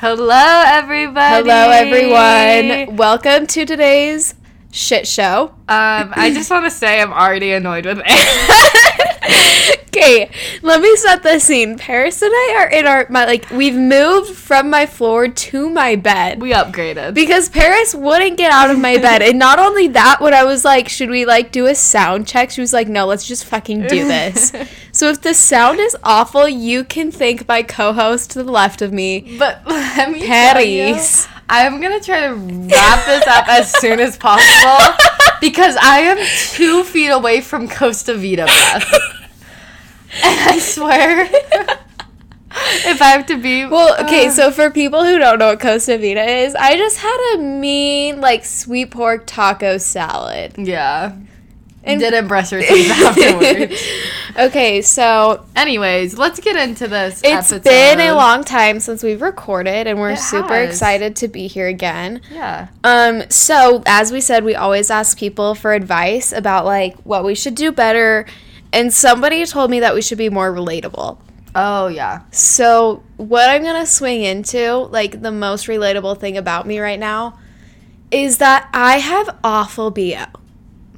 Hello, everybody. Hello, everyone. Welcome to today's shit show. Um, I just want to say I'm already annoyed with it. Okay, let me set the scene. Paris and I are in our my like we've moved from my floor to my bed. We upgraded. because Paris wouldn't get out of my bed. And not only that, when I was like, should we like do a sound check? She was like, no, let's just fucking do this. so if the sound is awful, you can thank my co-host to the left of me. but let me tell you, Paris. I'm gonna try to wrap this up as soon as possible because I am two feet away from Costa Vida breath. And I swear, if I have to be Well, okay, uh, so for people who don't know what Costa Vida is, I just had a mean like sweet pork taco salad. yeah, And- didn't brush your teeth afterwards. okay, so Anyways, let's get into this. it's episode. been a long time since we've recorded and we're It super has. excited to be here again. Yeah. Um, so as we said, we always ask people for advice about like what we should do better. And somebody told me that we should be more relatable. Oh yeah. So what I'm gonna swing into, like the most relatable thing about me right now, is that I have awful BO.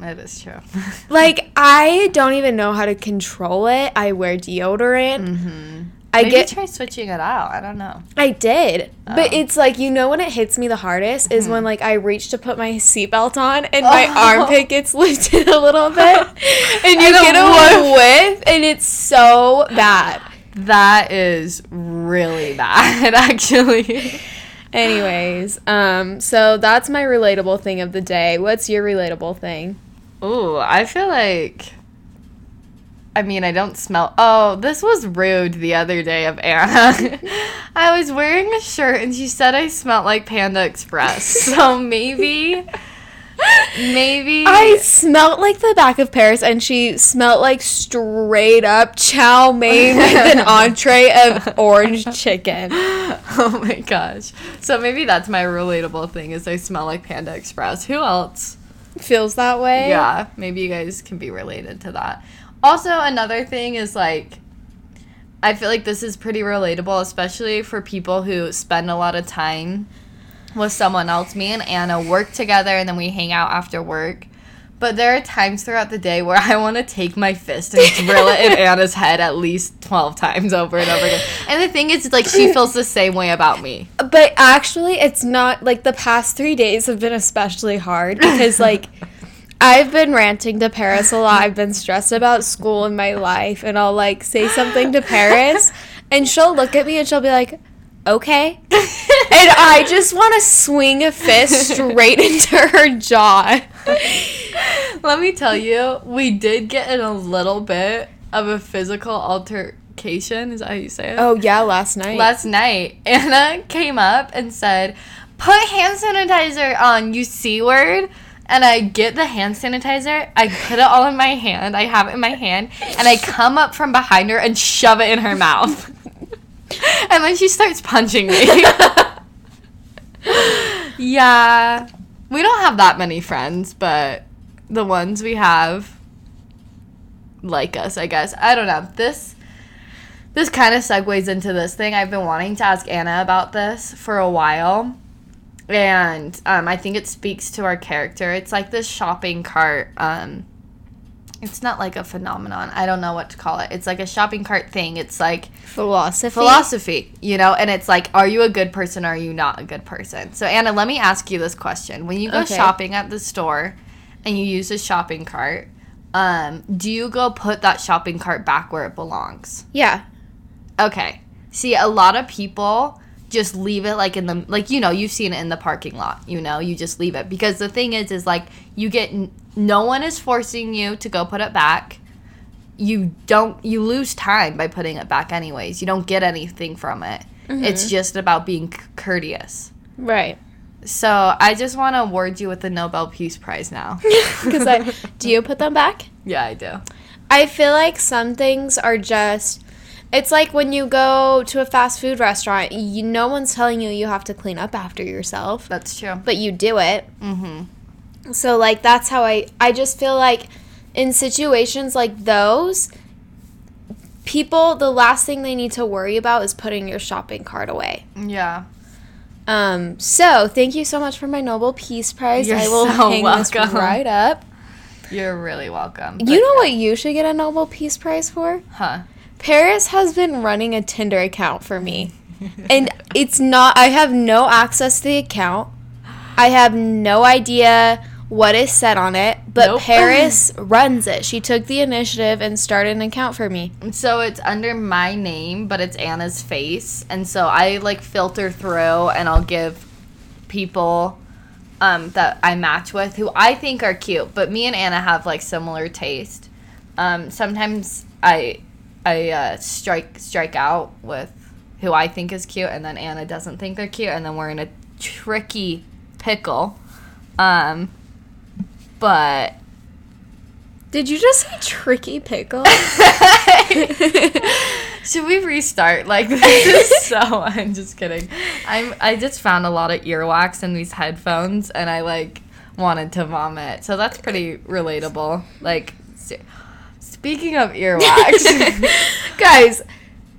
That is true. Like I don't even know how to control it. I wear deodorant. mm-hmm. I Maybe get try switching it out. I don't know. I did. But Oh. it's like, you know, when it hits me the hardest is when, like, I reach to put my seatbelt on and my Oh. armpit gets lifted a little bit. And you And get a whiff. whiff, and it's so bad. That is really bad, actually. Anyways, um, so that's my relatable thing of the day. What's your relatable thing? Ooh, I feel like. I mean, I don't smell. Oh, this was rude the other day of Anna. I was wearing a shirt and she said I smelled like Panda Express. So maybe. Maybe. I smelt like the back of Paris, and she smelt like straight up chow mein with an entree of orange chicken. Oh my gosh. So maybe that's my relatable thing is I smell like Panda Express. Who else? Feels that way? Yeah, maybe you guys can be related to that. Also, another thing is like I feel like this is pretty relatable, especially for people who spend a lot of time with someone else. Me and Anna work together and then we hang out after work. But there are times throughout the day where I want to take my fist and drill it in Anna's head at least 12 times over and over again. And the thing is, like, she feels the same way about me. But actually, it's not like the past three days have been especially hard because, like, I've been ranting to Paris a lot. I've been stressed about school and my life, and I'll like say something to Paris, and she'll look at me and she'll be like, okay. And I just want to swing a fist straight into her jaw. Let me tell you, we did get in a little bit of a physical altercation. Is that how you say it? Oh, yeah, last night. Last night, Anna came up and said, Put hand sanitizer on, you C word. And I get the hand sanitizer, I put it all in my hand, I have it in my hand, and I come up from behind her and shove it in her mouth. and then she starts punching me. yeah. We don't have that many friends, but the ones we have like us, I guess. I don't know. This this kind of segues into this thing. I've been wanting to ask Anna about this for a while. And um, I think it speaks to our character. It's like this shopping cart. Um, it's not like a phenomenon. I don't know what to call it. It's like a shopping cart thing. It's like Philosophy. philosophy, you know? And it's like, are you a good person or are you not a good person? So, Anna, let me ask you this question. When you go Okay. shopping at the store and you use a shopping cart, um, do you go put that shopping cart back where it belongs? Yeah. Okay. See, a lot of people just leave it like in the like you know you've seen it in the parking lot. You know, you just leave it because the thing is, is like you get no one is forcing you to go put it back. You don't you lose time by putting it back anyways. You don't get anything from it. It's just about being c- courteous. Right. So I just want to award you with the Nobel Peace Prize now. Because I do you put them back? yeah, I do. I feel like some things are just. It's like when you go to a fast food restaurant, you, no one's telling you you have to clean up after yourself, That's true. but you do it. Mm-hmm. So like that's how I I just feel like in situations like those people the last thing they need to worry about is putting your shopping cart away. Yeah. Um, so thank you so much for my Nobel Peace Prize. You're I will so hang this right up. You're really welcome. You know what you should get a Nobel Peace Prize for? Huh. Paris has been running a Tinder account for me. and it's not I have no access to the account. I have no idea what is said on it, but Nope. Paris runs it. She took the initiative and started an account for me. So it's under my name, but it's Anna's face, and so I like filter through, and I'll give people um, that I match with who I think are cute. But me and Anna have like similar taste. Um, sometimes I I uh, strike strike out with who I think is cute, and then Anna doesn't think they're cute, and then we're in a tricky pickle. Um, but Did you just say tricky pickle? Should we restart? Like this is so. I'm just kidding. I'm. I just found a lot of earwax in these headphones, and I like wanted to vomit. So that's pretty relatable. Like, speaking of earwax, Guys,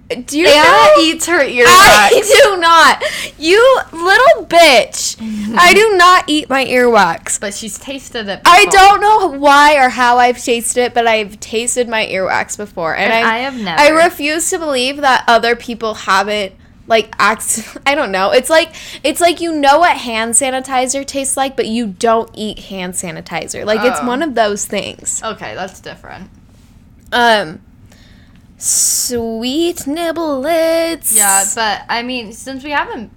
do you Anna know eats her earwax. I do not. You little bitch. I do not eat my earwax. But she's tasted it. I don't know why or how I've tasted it, but I've tasted my earwax before, and, And I, I have never. I refuse to believe that other people haven't like acts. I don't know. It's like it's like you know what hand sanitizer tastes like, but you don't eat hand sanitizer. Like it's Oh. one of those things. Okay, that's different. Um, sweet nibblets. Yeah, but I mean, since we haven't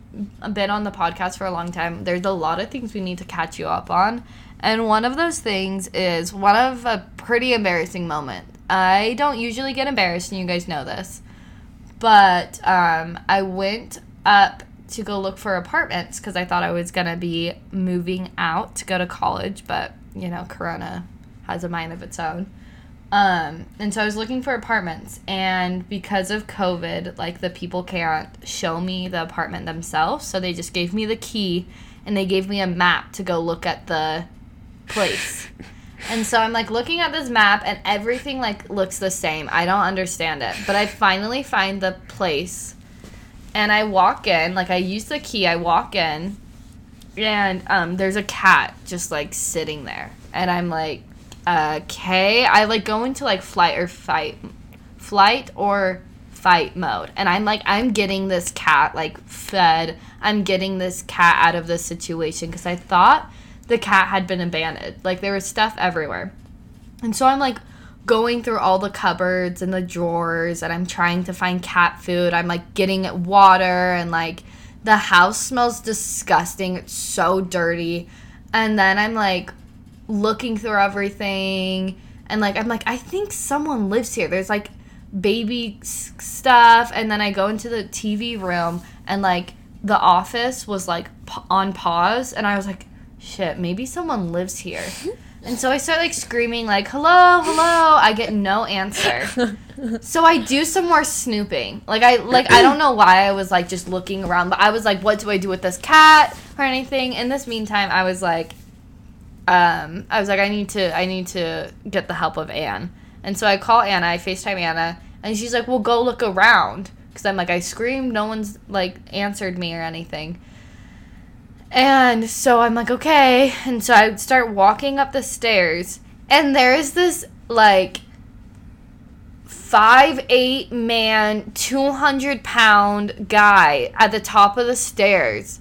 been on the podcast for a long time, there's a lot of things we need to catch you up on. And one of those things is one of a pretty embarrassing moment. I don't usually get embarrassed, and you guys know this. But um, I went up to go look for apartments because I thought I was going to be moving out to go to college, but, you know, Corona has a mind of its own. Um, and so I was looking for apartments, and because of COVID, like the people can't show me the apartment themselves, so they just gave me the key and they gave me a map to go look at the place. and so I'm like looking at this map, and everything like looks the same. I don't understand it, but I finally find the place, and I walk in. Like I use the key, I walk in, and um, there's a cat just like sitting there, and I'm like Uh, okay i like go into like flight or fight flight or fight mode. And i'm like i'm getting this cat like fed. I'm getting this cat out of this situation because i thought the cat had been abandoned. Like there was stuff everywhere. And so i'm like going through all the cupboards and the drawers and i'm trying to find cat food. I'm like getting water and like the house smells disgusting. It's so dirty. And then i'm like looking through everything and like I'm like I think someone lives here. There's like baby s- stuff and then I go into the TV room and like the office was like on pause and I was like shit, maybe someone lives here. And so I start like screaming like hello, hello. I get no answer. So I do some more snooping. Like I like I don't know why I was like just looking around, but I was like what do I do with this cat or anything? In this meantime, I was like um, I was like, I need to, I need to get the help of Anne. And so I call Anna, I FaceTime Anna, and she's like, well, go look around. Because I'm like, I screamed, no one's like answered me or anything. And so I'm like, okay. And so I start walking up the stairs, and there is this like five eight man, two hundred pound guy at the top of the stairs,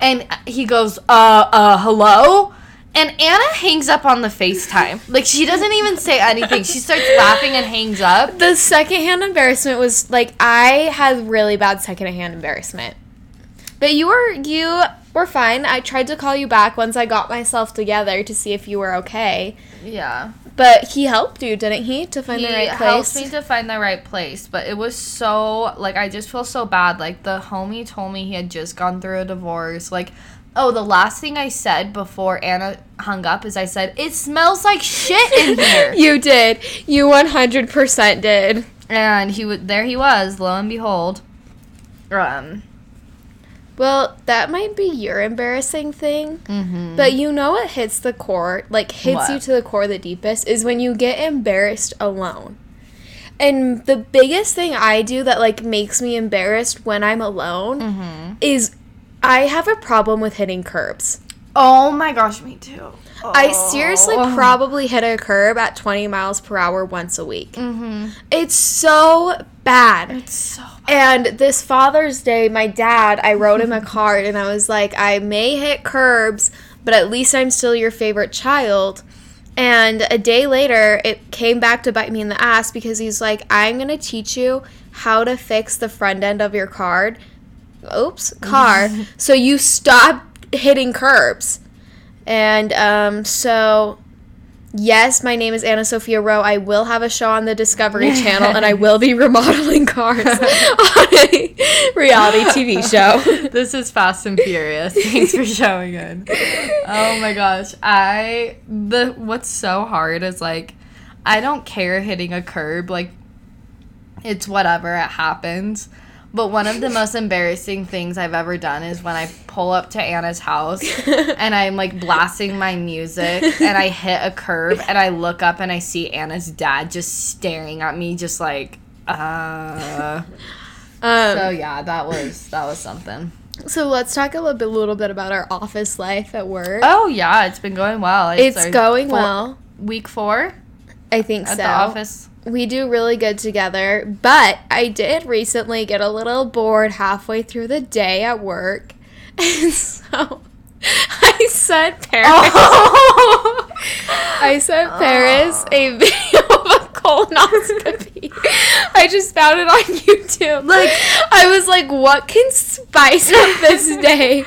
and he goes, uh, uh, hello. And Anna hangs up on the FaceTime. Like she doesn't even say anything. She starts laughing and hangs up. The secondhand embarrassment was like I had really bad secondhand embarrassment. But you were you were fine. I tried to call you back once I got myself together to see if you were okay. Yeah. But he helped you, didn't he, to find he the right place? He helped me to find the right place, but it was so like I just feel so bad. Like the homie told me he had just gone through a divorce. Like, oh, the last thing I said before Anna hung up is I said it smells like shit in here, you did. You 100% did. and he would there he was, lo and behold. Um. Well, that might be your embarrassing thing. mhm. But you know what hits the core, like hits What? you to the core the deepest, is when you get embarrassed alone. And the biggest thing I do that like makes me embarrassed when I'm alone Mhm. is I have a problem with hitting curbs. Oh my gosh, me too. I seriously Oh. probably hit a curb at 20 miles per hour once a week. Mhm. It's so bad. It's so. And this Father's Day, my dad, I wrote him a card and I was like, I may hit curbs, but at least I'm still your favorite child. And a day later, it came back to bite me in the ass because he's like, I'm going to teach you how to fix the front end of your card. Oops, car. so you stop hitting curbs. And um, so, yes, my name is Anna Sophia Rowe. I will have a show on the Discovery Channel and I will be remodeling cars on a reality TV show. this is Fast and Furious. Thanks for showing in. Oh my gosh, I the what's so hard is like I don't care hitting a curb like it's whatever it happens. But one of the most embarrassing things I've ever done is when I pull up to Anna's house and I'm like blasting my music and I hit a curb and I look up and I see Anna's dad just staring at me just like uh Um, so yeah, that was that was something. so let's talk a little bit, little bit about our office life at work. Oh yeah, it's been going well. it's our going well. Week four I think at so. the office. We do really good together, but I did recently get a little bored halfway through the day at work. And so I sent Paris oh. I sent Paris a video colonoscopy. I just found it on YouTube. Like I was like, what can spice up this day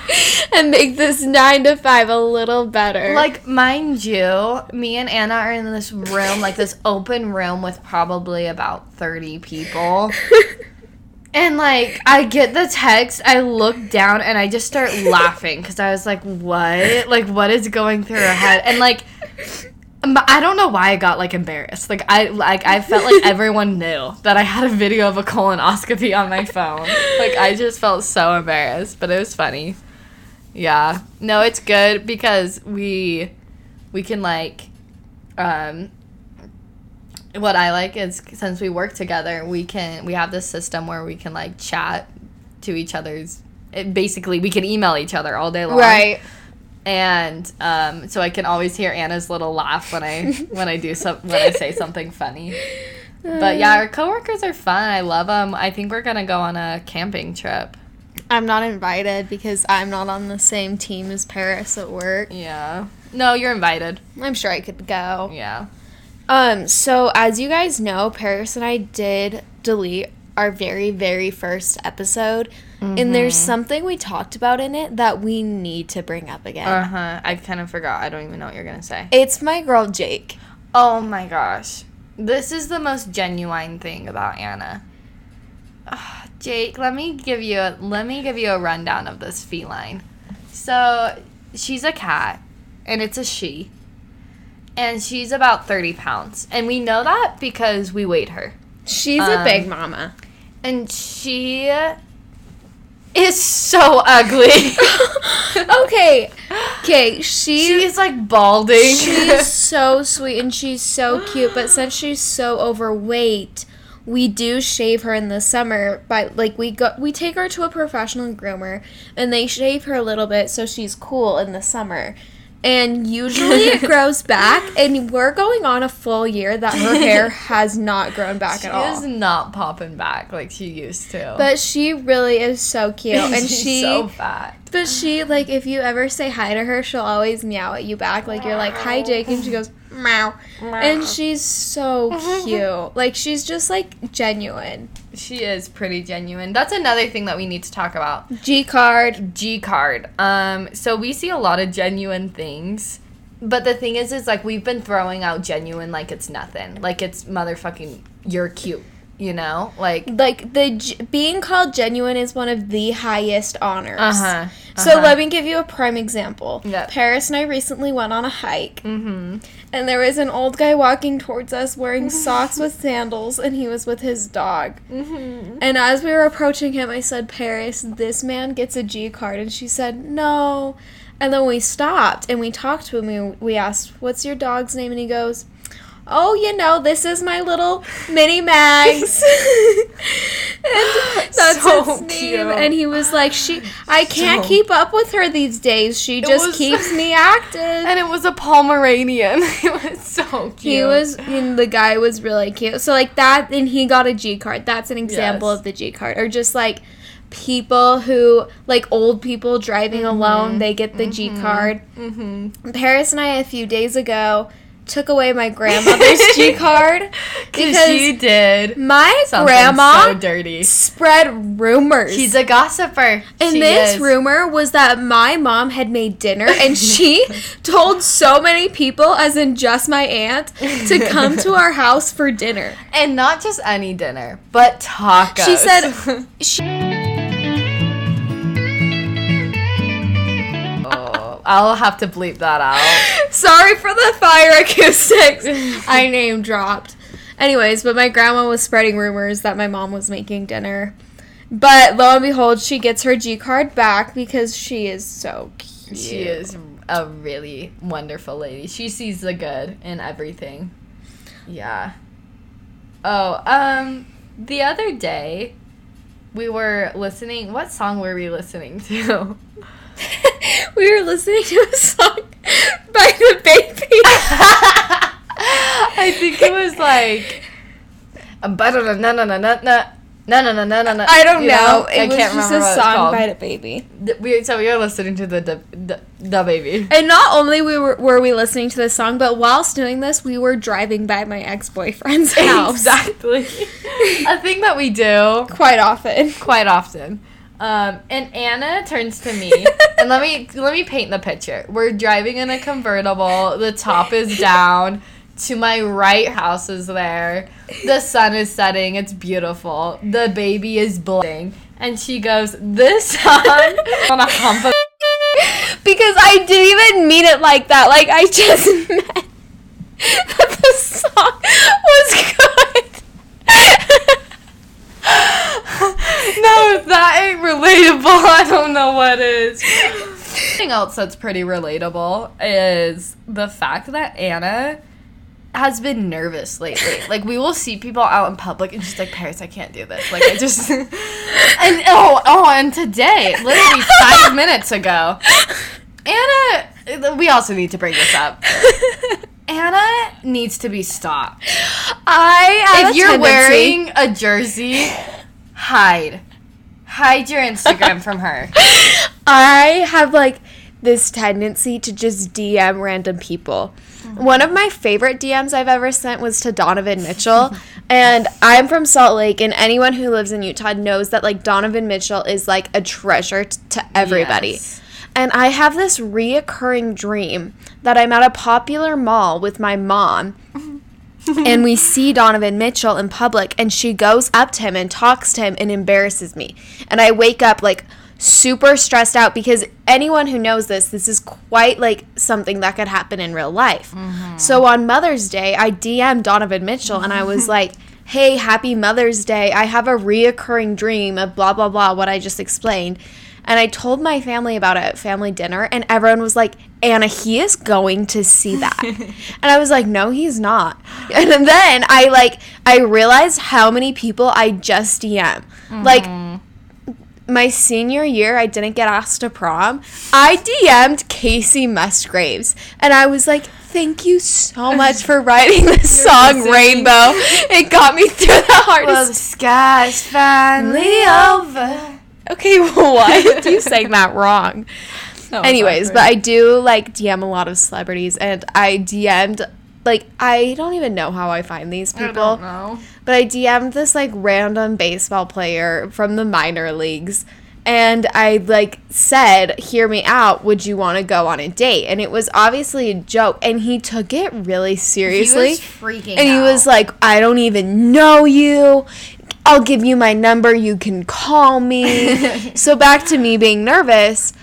and make this nine to five a little better? Like mind you, me and Anna are in this room, like this open room with probably about thirty people. And like I get the text, I look down and I just start laughing because I was like, "What? Like what is going through her head?" And like, I don't know why I got like embarrassed. Like I like I felt like everyone knew that I had a video of a colonoscopy on my phone. Like I just felt so embarrassed, but it was funny. Yeah. No, it's good because we we can like um what I like is since we work together, we can we have this system where we can like chat to each other's it, basically we can email each other all day long. right. And um so I can always hear Anna's little laugh when I when I do some when I say something funny. But yeah, our coworkers are fun. I love them. I think we're going to go on a camping trip. I'm not invited because I'm not on the same team as Paris at work. Yeah. No, you're invited. I'm sure I could go. Yeah. Um, so as you guys know, Paris and I did delete our very, very first episode. And there's something we talked about in it that we need to bring up again. Uh huh. I kind of forgot. I don't even know what you're gonna say. it's my girl Jake. Oh my gosh, this is the most genuine thing about Anna. Ah, Jake, let me give you a let me give you a rundown of this feline. So she's a cat, and it's a she, and she's about thirty pounds, and we know that because we weighed her, She's Um, a big mama. And she is so ugly. okay. Okay, she She's like balding. she's so sweet and she's so cute, but since she's so overweight, we do shave her in the summer by like we go we take her to a professional groomer and they shave her a little bit so she's cool in the summer. And usually it grows back and we're going on a full year that her hair has not grown back she at all. She is not popping back like she used to. But she really is so cute and she's she so fat. But she, like, if you ever say hi to her, she'll always meow at you back. Like, you're like, hi, Jake. And she goes, meow. And she's so cute. Like, she's just, like, genuine. She is pretty genuine. That's another thing that we need to talk about. G card. G card. Um, so we see a lot of genuine things. But the thing is, is like we've been throwing out genuine like it's nothing. Like it's motherfucking you're cute. You know? Like Like, the g- being called genuine is one of the highest honors. Uh-huh. So, Uh-huh. let me give you a prime example. Yeah. Paris and I recently went on a hike. Mm-hmm. And there was an old guy walking towards us wearing socks with sandals, and he was with his dog. Mm-hmm. And as we were approaching him, I said, Paris, this man gets a G card. And she said, no. And then we stopped and we talked to him. We, we asked, what's your dog's name? And he goes, oh, you know, this is my little mini Mags. and that's So its name. cute. And he was like, she, I can't So- keep up with her these days. She just was- keeps me active. And it was a Pomeranian. it was so cute. He was, and the guy was really cute. So like that, and he got a G card. That's an example Yes. of the G card, or just like people who like old people driving alone, they get the G card. Mm-hmm. Paris and I a few days ago took away my grandmother's G card Because she did my grandma so dirty. spread rumors. She's a gossiper. and She this is. rumor was that my mom had made dinner and she told so many people, as in just my aunt, to come to our house for dinner. And not just any dinner, but tacos. She said, she, I'll have to bleep that out. Sorry for the fire acoustics. I name dropped. Anyways, but my grandma was spreading rumors that my mom was making dinner. But lo and behold, she gets her G card back because she is so cute. She is a really wonderful lady. She sees the good in everything. Yeah. Oh, um, the other day we were listening. What song were we listening to? we were listening to a song by the baby. I think it was like. No, no, no, no, no, no. I don't you know. know. It I was can't just remember a song by the baby. We, so we were listening to the the, the the baby. And not only we were were we listening to this song, but whilst doing this, we were driving by my ex boyfriend's house. Exactly. a thing that we do quite often. Quite often. Um, and Anna turns to me, and let me let me paint the picture. We're driving in a convertible. The top is down. To my right, house is there. The sun is setting. It's beautiful. The baby is bleeding, and she goes, "This song on a hump of." because I didn't even mean it like that. Like I just meant that the song was good. no, that ain't relatable, I don't know what is. Something else that's pretty relatable is the fact that Anna has been nervous lately. Like we will see people out in public and she's like, Paris, I can't do this. Like I just and oh oh and today, literally five minutes ago, Anna we also need to bring this up. Anna needs to be stopped. I have if you're tendency- wearing a jersey, hide. Hide your Instagram from her. I have like this tendency to just DM random people. Mm-hmm. One of my favorite DMs I've ever sent was to Donovan Mitchell. and I'm from Salt Lake, and anyone who lives in Utah knows that like Donovan Mitchell is like a treasure t- to everybody. Yes. And I have this reoccurring dream that I'm at a popular mall with my mom. Mm-hmm. and we see Donovan Mitchell in public, and she goes up to him and talks to him and embarrasses me. And I wake up like super stressed out because anyone who knows this, this is quite like something that could happen in real life. Mm-hmm. So on Mother's Day, I DM'd Donovan Mitchell and I was like, hey, happy Mother's Day. I have a reoccurring dream of blah, blah, blah, what I just explained. And I told my family about it at family dinner, and everyone was like, Anna, he is going to see that. and I was like, no, he's not. And then I like, I realized how many people I just DM. Like, mm-hmm. my senior year, I didn't get asked to prom. I DM'd Kacey Musgraves, and I was like, "Thank you so much for writing this song, listening. Rainbow. It got me through the Well, the hardest." sky's finally over. okay, well, what? you sang that wrong. Oh, Anyways, but I do like DM a lot of celebrities, and I DM'd like I don't even know how I find these I people. don't know. But I DM'd this like random baseball player from the minor leagues. And I like said, "Hear me out. Would you want to go on a date?" And it was obviously a joke, and he took it really seriously. He was freaking and he out. was like, "I don't even know you. I'll give you my number. You can call me." so back to me being nervous.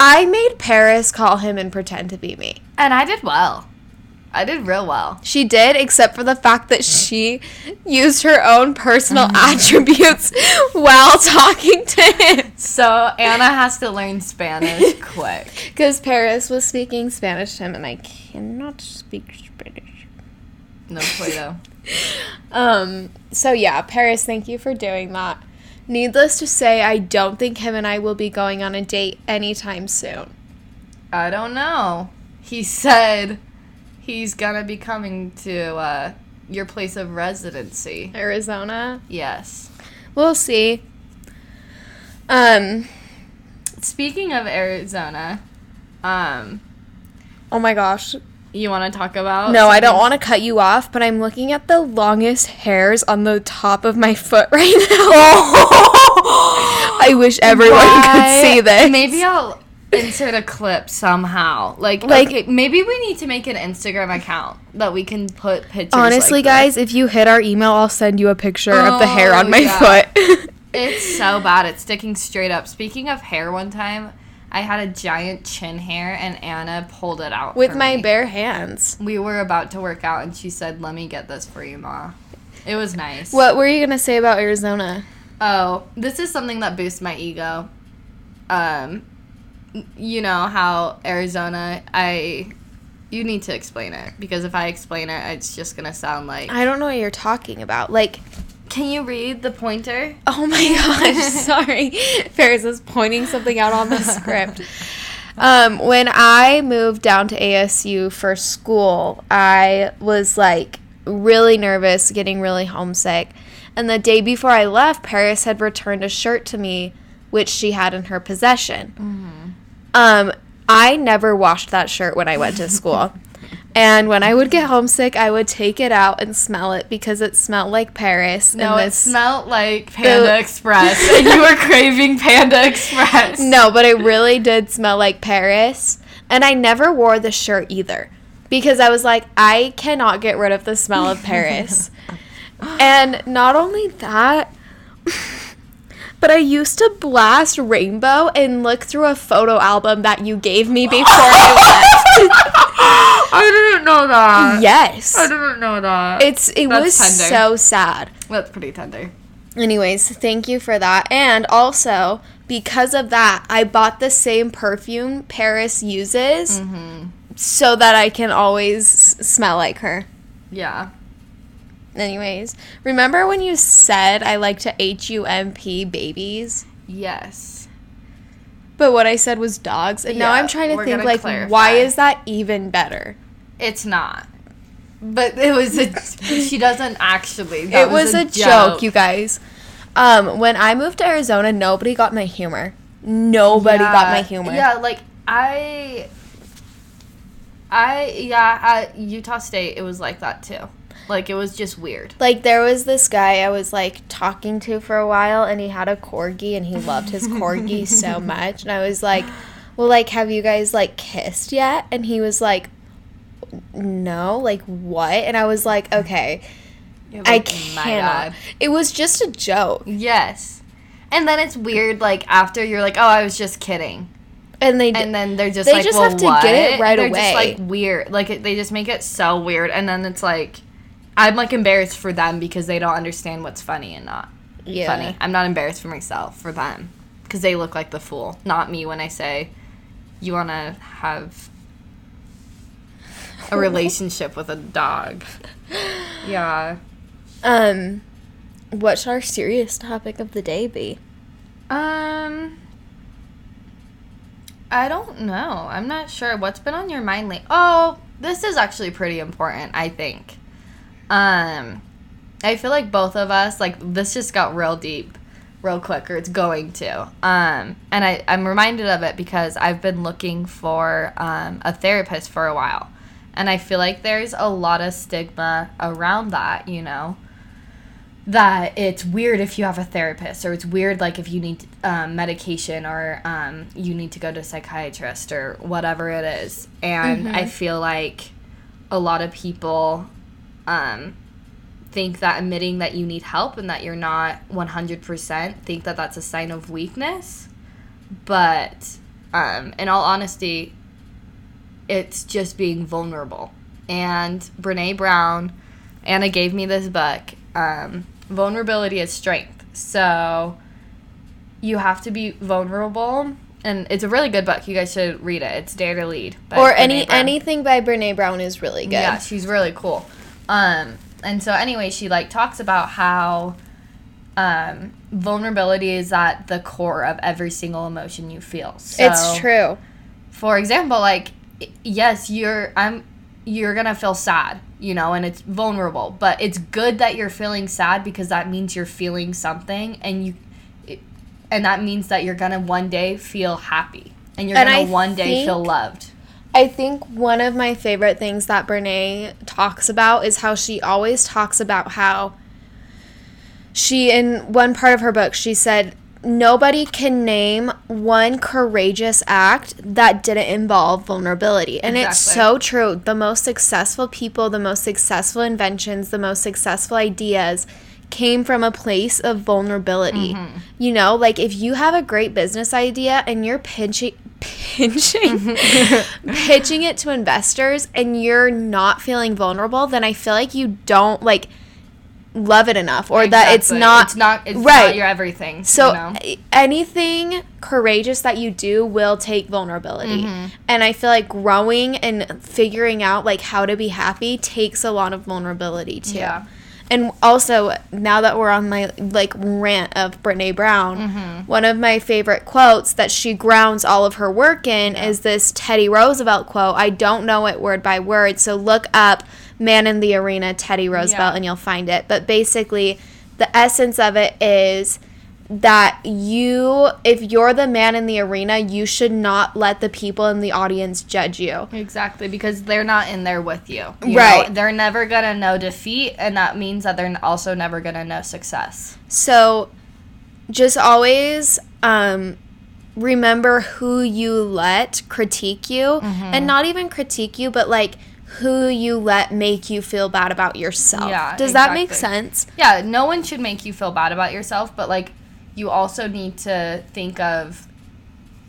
I made Paris call him and pretend to be me. and I did well. I did real well. She did, except for the fact that she used her own personal attributes while talking to him. So Anna has to learn Spanish quick. Because Paris was speaking Spanish to him, and I cannot speak Spanish. No Play-Doh. Um, so yeah, Paris, thank you for doing that. Needless to say, I don't think him and I will be going on a date anytime soon. I don't know. He said he's gonna be coming to uh, your place of residency. Arizona. Yes. We'll see. Um, Speaking of Arizona, um, oh my gosh. You want to talk about? No, I don't want to cut you off, but I'm looking at the longest hairs on the top of my foot right now. I wish everyone could see this. Maybe I'll insert a clip somehow. Like, Like- okay, maybe we need to make an Instagram account that we can put pictures. Honestly, like guys, if you hit our email, I'll send you a picture of the hair oh, on Oh, my yeah. foot. it's so bad. It's sticking straight up. Speaking of hair, one time I had a giant chin hair, and Anna pulled it out With my me. bare hands. We were about to work out, and she said, "Let me get this for you, ma." It was nice. What were you gonna say about Arizona? Oh, this is something that boosts my ego. Um, you know how Arizona, I, you need to explain it because if I explain it, it's just gonna sound like. I don't know what you're talking about. Like, Can you read the pointer? oh my gosh, sorry. Paris is pointing something out on the script. Um, when I moved down to ASU for school, I was like really nervous, getting really homesick. And the day before I left, Paris had returned a shirt to me, which she had in her possession. Um, I never washed that shirt when I went to school. and when I would get homesick, I would take it out and smell it because it smelled like Paris. No, it smelled like Panda Ew. Express, and you were craving Panda Express. No, but it really did smell like Paris. And I never wore the shirt either because I was like, I cannot get rid of the smell of Paris. and not only that, but I used to blast Rainbow and look through a photo album that you gave me before I I didn't know that. yes. I didn't know that. It's it That's was tender. so sad. That's pretty tender. Anyways, thank you for that. And also, because of that, I bought the same perfume Paris uses mm-hmm. so that I can always s- smell like her. Yeah. Anyways, remember when you said I like to H U M P babies? Yes. But what I said was dogs. And now I'm trying to think like clarify. why is that even better? It's not. But it was a. she doesn't actually. That it was, a, joke. you guys. Um, when I moved to Arizona, nobody got my humor. Nobody got my humor. Yeah, like I. I yeah at Utah State it was like that too. Like it was just weird. Like there was this guy I was like talking to for a while and he had a corgi and he loved his corgi so much and I was like, "Well, like have you guys like kissed yet?" And he was like, "No, like what?" And I was like, mm. "Okay, You're I like, "My cannot." It was just a joke. Yes. And then it's weird like after you're like, "Oh, I was just kidding." And they did And then they're just They like, just well, have to what? get it right they're away. just like weird. Like it, they just make it so weird and then it's like I'm like embarrassed for them because they don't understand what's funny and not yeah. funny. I'm not embarrassed for myself, for them. Because they look like the fool, not me when I say, you want to have a relationship with a dog. Yeah. Um what should our serious topic of the day be? Um, I don't know. I'm not sure. What's been on your mind lately? Oh, this is actually pretty important, I think. Um, I feel like both of us, like, this just got real deep real quick, or it's going to. Um, and I, I'm reminded of it because I've been looking for um, a therapist for a while. And I feel like there's a lot of stigma around that, you know? that it's weird if you have a therapist or it's weird like if you need um, medication or um, you need to go to a psychiatrist or whatever it is and i feel like a lot of people um, think that admitting that you need help and that you're not 100% think that that's a sign of weakness. But um, in all honesty it's just being vulnerable. And brene brown anna gave me this book um, vulnerability is strength. So you have to be vulnerable and it's a really good book. You guys should read it. It's dare to lead by or Brené any Brown. anything by Brene Brown is really good. yeah she's really cool Um, and so anyway, she like talks about how um, vulnerability is at the core of every single emotion you feel. So, it's true. For example, like yes, you're I'm you're gonna feel sad, you know, and it's vulnerable, but it's good that you're feeling sad because that means you're feeling something, and you, it, and that means that you're gonna one day feel happy, and you're And gonna I one day feel loved. I think one of my favorite things that Brene talks about is how she always talks about how she, in one part of her book, she said, Nobody can name one courageous act that didn't involve vulnerability. And it's so true. The most successful people, the most successful inventions, the most successful ideas came from a place of vulnerability. Mm-hmm. You know, like if you have a great business idea and you're pinching pinching pitching it to investors and you're not feeling vulnerable, then I feel like you don't like love it enough or that it's not it's not it's right. not your everything. so you know? anything courageous that you do will take vulnerability. Mm-hmm. And I feel like growing and figuring out like how to be happy takes a lot of vulnerability too. Yeah. And also, now that we're on my like rant of Brene Brown, Mm-hmm. one of my favorite quotes that she grounds all of her work in is this Teddy Roosevelt quote. I don't know it word by word, so look up "Man in the Arena" Teddy Roosevelt, Yeah. and you'll find it. But basically, the essence of it is that you, if you're the man in the arena, you should not let the people in the audience judge you. Exactly, because they're not in there with you. you Right. know? They're never gonna know defeat, and that means that they're also never gonna know success. So just always um, remember who you let critique you, Mm-hmm. and not even critique you, but like who you let make you feel bad about yourself. Yeah, Does that make sense? Yeah, no one should make you feel bad about yourself, but like you also need to think of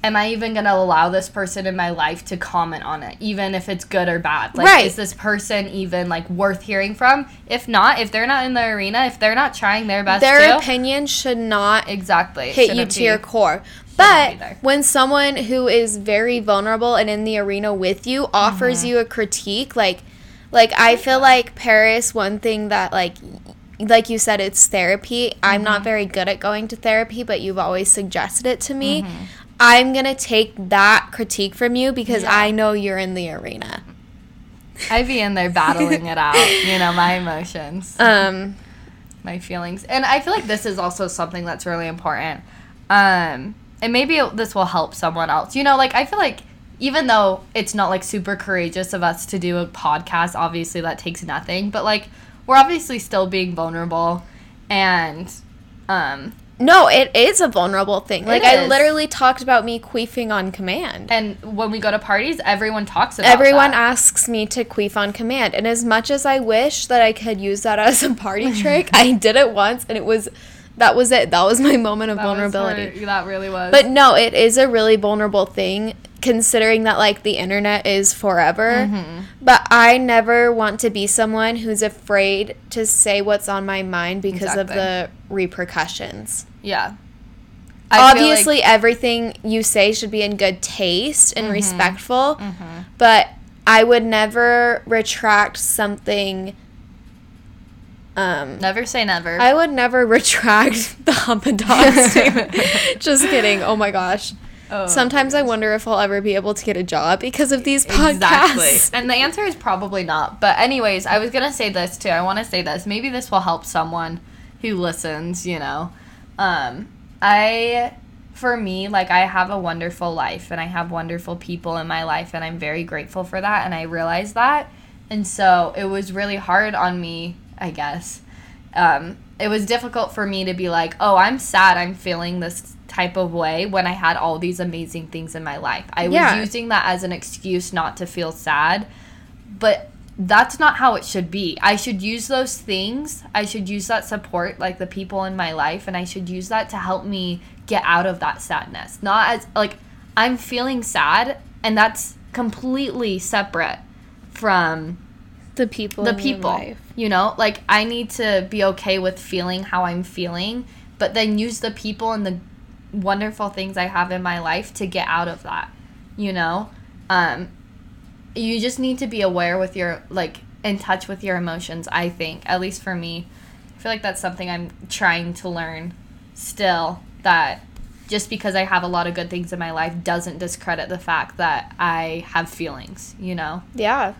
am I even going to allow this person in my life to comment on it even if it's good or bad? Like Right. is this person even like worth hearing from? If not, if they're not in the arena, if they're not trying their best Their too, opinion should not exactly hit you to be. your core. But when someone who is very vulnerable and in the arena with you offers Mm-hmm. you a critique, like like I feel like Paris, one thing that like like you said, it's therapy. I'm Mm-hmm. not very good at going to therapy, but you've always suggested it to me. Mm-hmm. I'm gonna take that critique from you because Yeah. I know you're in the arena. I'd be in there battling it out, you know, my emotions. Um, my feelings. And I feel like this is also something that's really important. Um, and maybe it- this will help someone else. You know, like I feel like even though it's not like super courageous of us to do a podcast, obviously that takes nothing, but like we're obviously still being vulnerable and um no, it is a vulnerable thing. Like It I literally talked about me queefing on command. and when we go to parties, everyone talks about it. Everyone that. asks me to queef on command, and as much as I wish that I could use that as a party trick, I did it once, and it was that was it. That was my moment of That vulnerability. for- that really was. But no, it is a really vulnerable thing, considering that like the internet is forever. Mm-hmm. But I never want to be someone who's afraid to say what's on my mind because of the repercussions. yeah. I feel like- Obviously, everything you say should be in good taste Mm-hmm. and respectful, but I would never retract something. Um, never say never. I would never retract the hump and dog statement. Just kidding. Oh my gosh. Oh, Sometimes I wonder if I'll ever be able to get a job because of these podcasts. Exactly. And the answer is probably not. But anyways, I was gonna say this too. I want to say this. Maybe this will help someone who listens. You know, um, I, for me, like I have a wonderful life and I have wonderful people in my life, and I'm very grateful for that. And I realize that. And so it was really hard on me, I guess. Um, it was difficult for me to be like, oh, I'm sad. I'm feeling this type of way when I had all these amazing things in my life. I Yeah. was using that as an excuse not to feel sad, but that's not how it should be. I should use those things. I should use that support, like the people in my life, and I should use that to help me get out of that sadness. Not as like I'm feeling sad, and that's completely separate from The people. the people. life. You know, like I need to be okay with feeling how I'm feeling, but then use the people and the wonderful things I have in my life to get out of that. You know, um, you just need to be aware with your like in touch with your emotions, I think. At least for me. I feel like that's something I'm trying to learn still that just because I have a lot of good things in my life doesn't discredit the fact that I have feelings, you know? Yeah.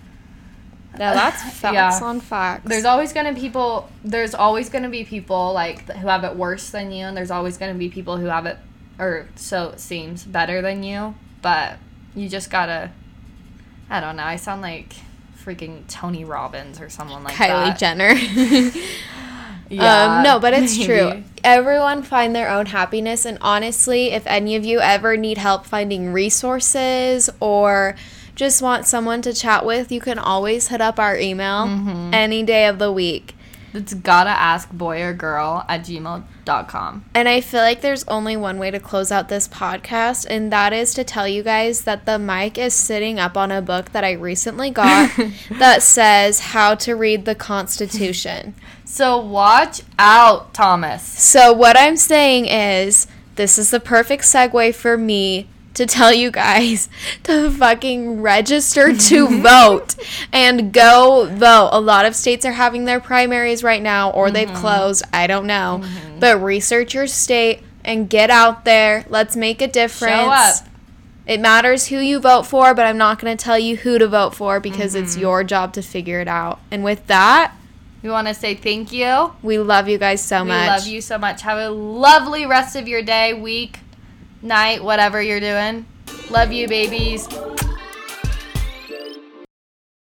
No, that's facts Yeah. on facts. There's always gonna people. There's always gonna be people like who have it worse than you, and there's always gonna be people who have it, or so it seems, better than you. But you just gotta. I don't know. I sound like freaking Tony Robbins or someone like Kylie that. Jenner. Yeah, um, no, but it's true. Everyone find their own happiness, and honestly, if any of you ever need help finding resources or just want someone to chat with, you can always hit up our email Mm-hmm. any day of the week. It's gotta ask boy or girl at gmail.com. And I feel like there's only one way to close out this podcast, and that is to tell you guys that the mic is sitting up on a book that I recently got that says How to Read the Constitution. So watch out, Thomas. So, what I'm saying is, this is the perfect segue for me to tell you guys to fucking register to vote and go vote. A lot of states are having their primaries right now, or they've mm-hmm. closed. I don't know. Mm-hmm. But research your state and get out there. Let's make a difference. Show up. It matters who you vote for, but I'm not going to tell you who to vote for because it's mm-hmm. your job to figure it out. And with that, We want to say thank you. we love you guys so We much. love you so much. Have a lovely rest of your day, week, night, whatever you're doing. Love you, babies.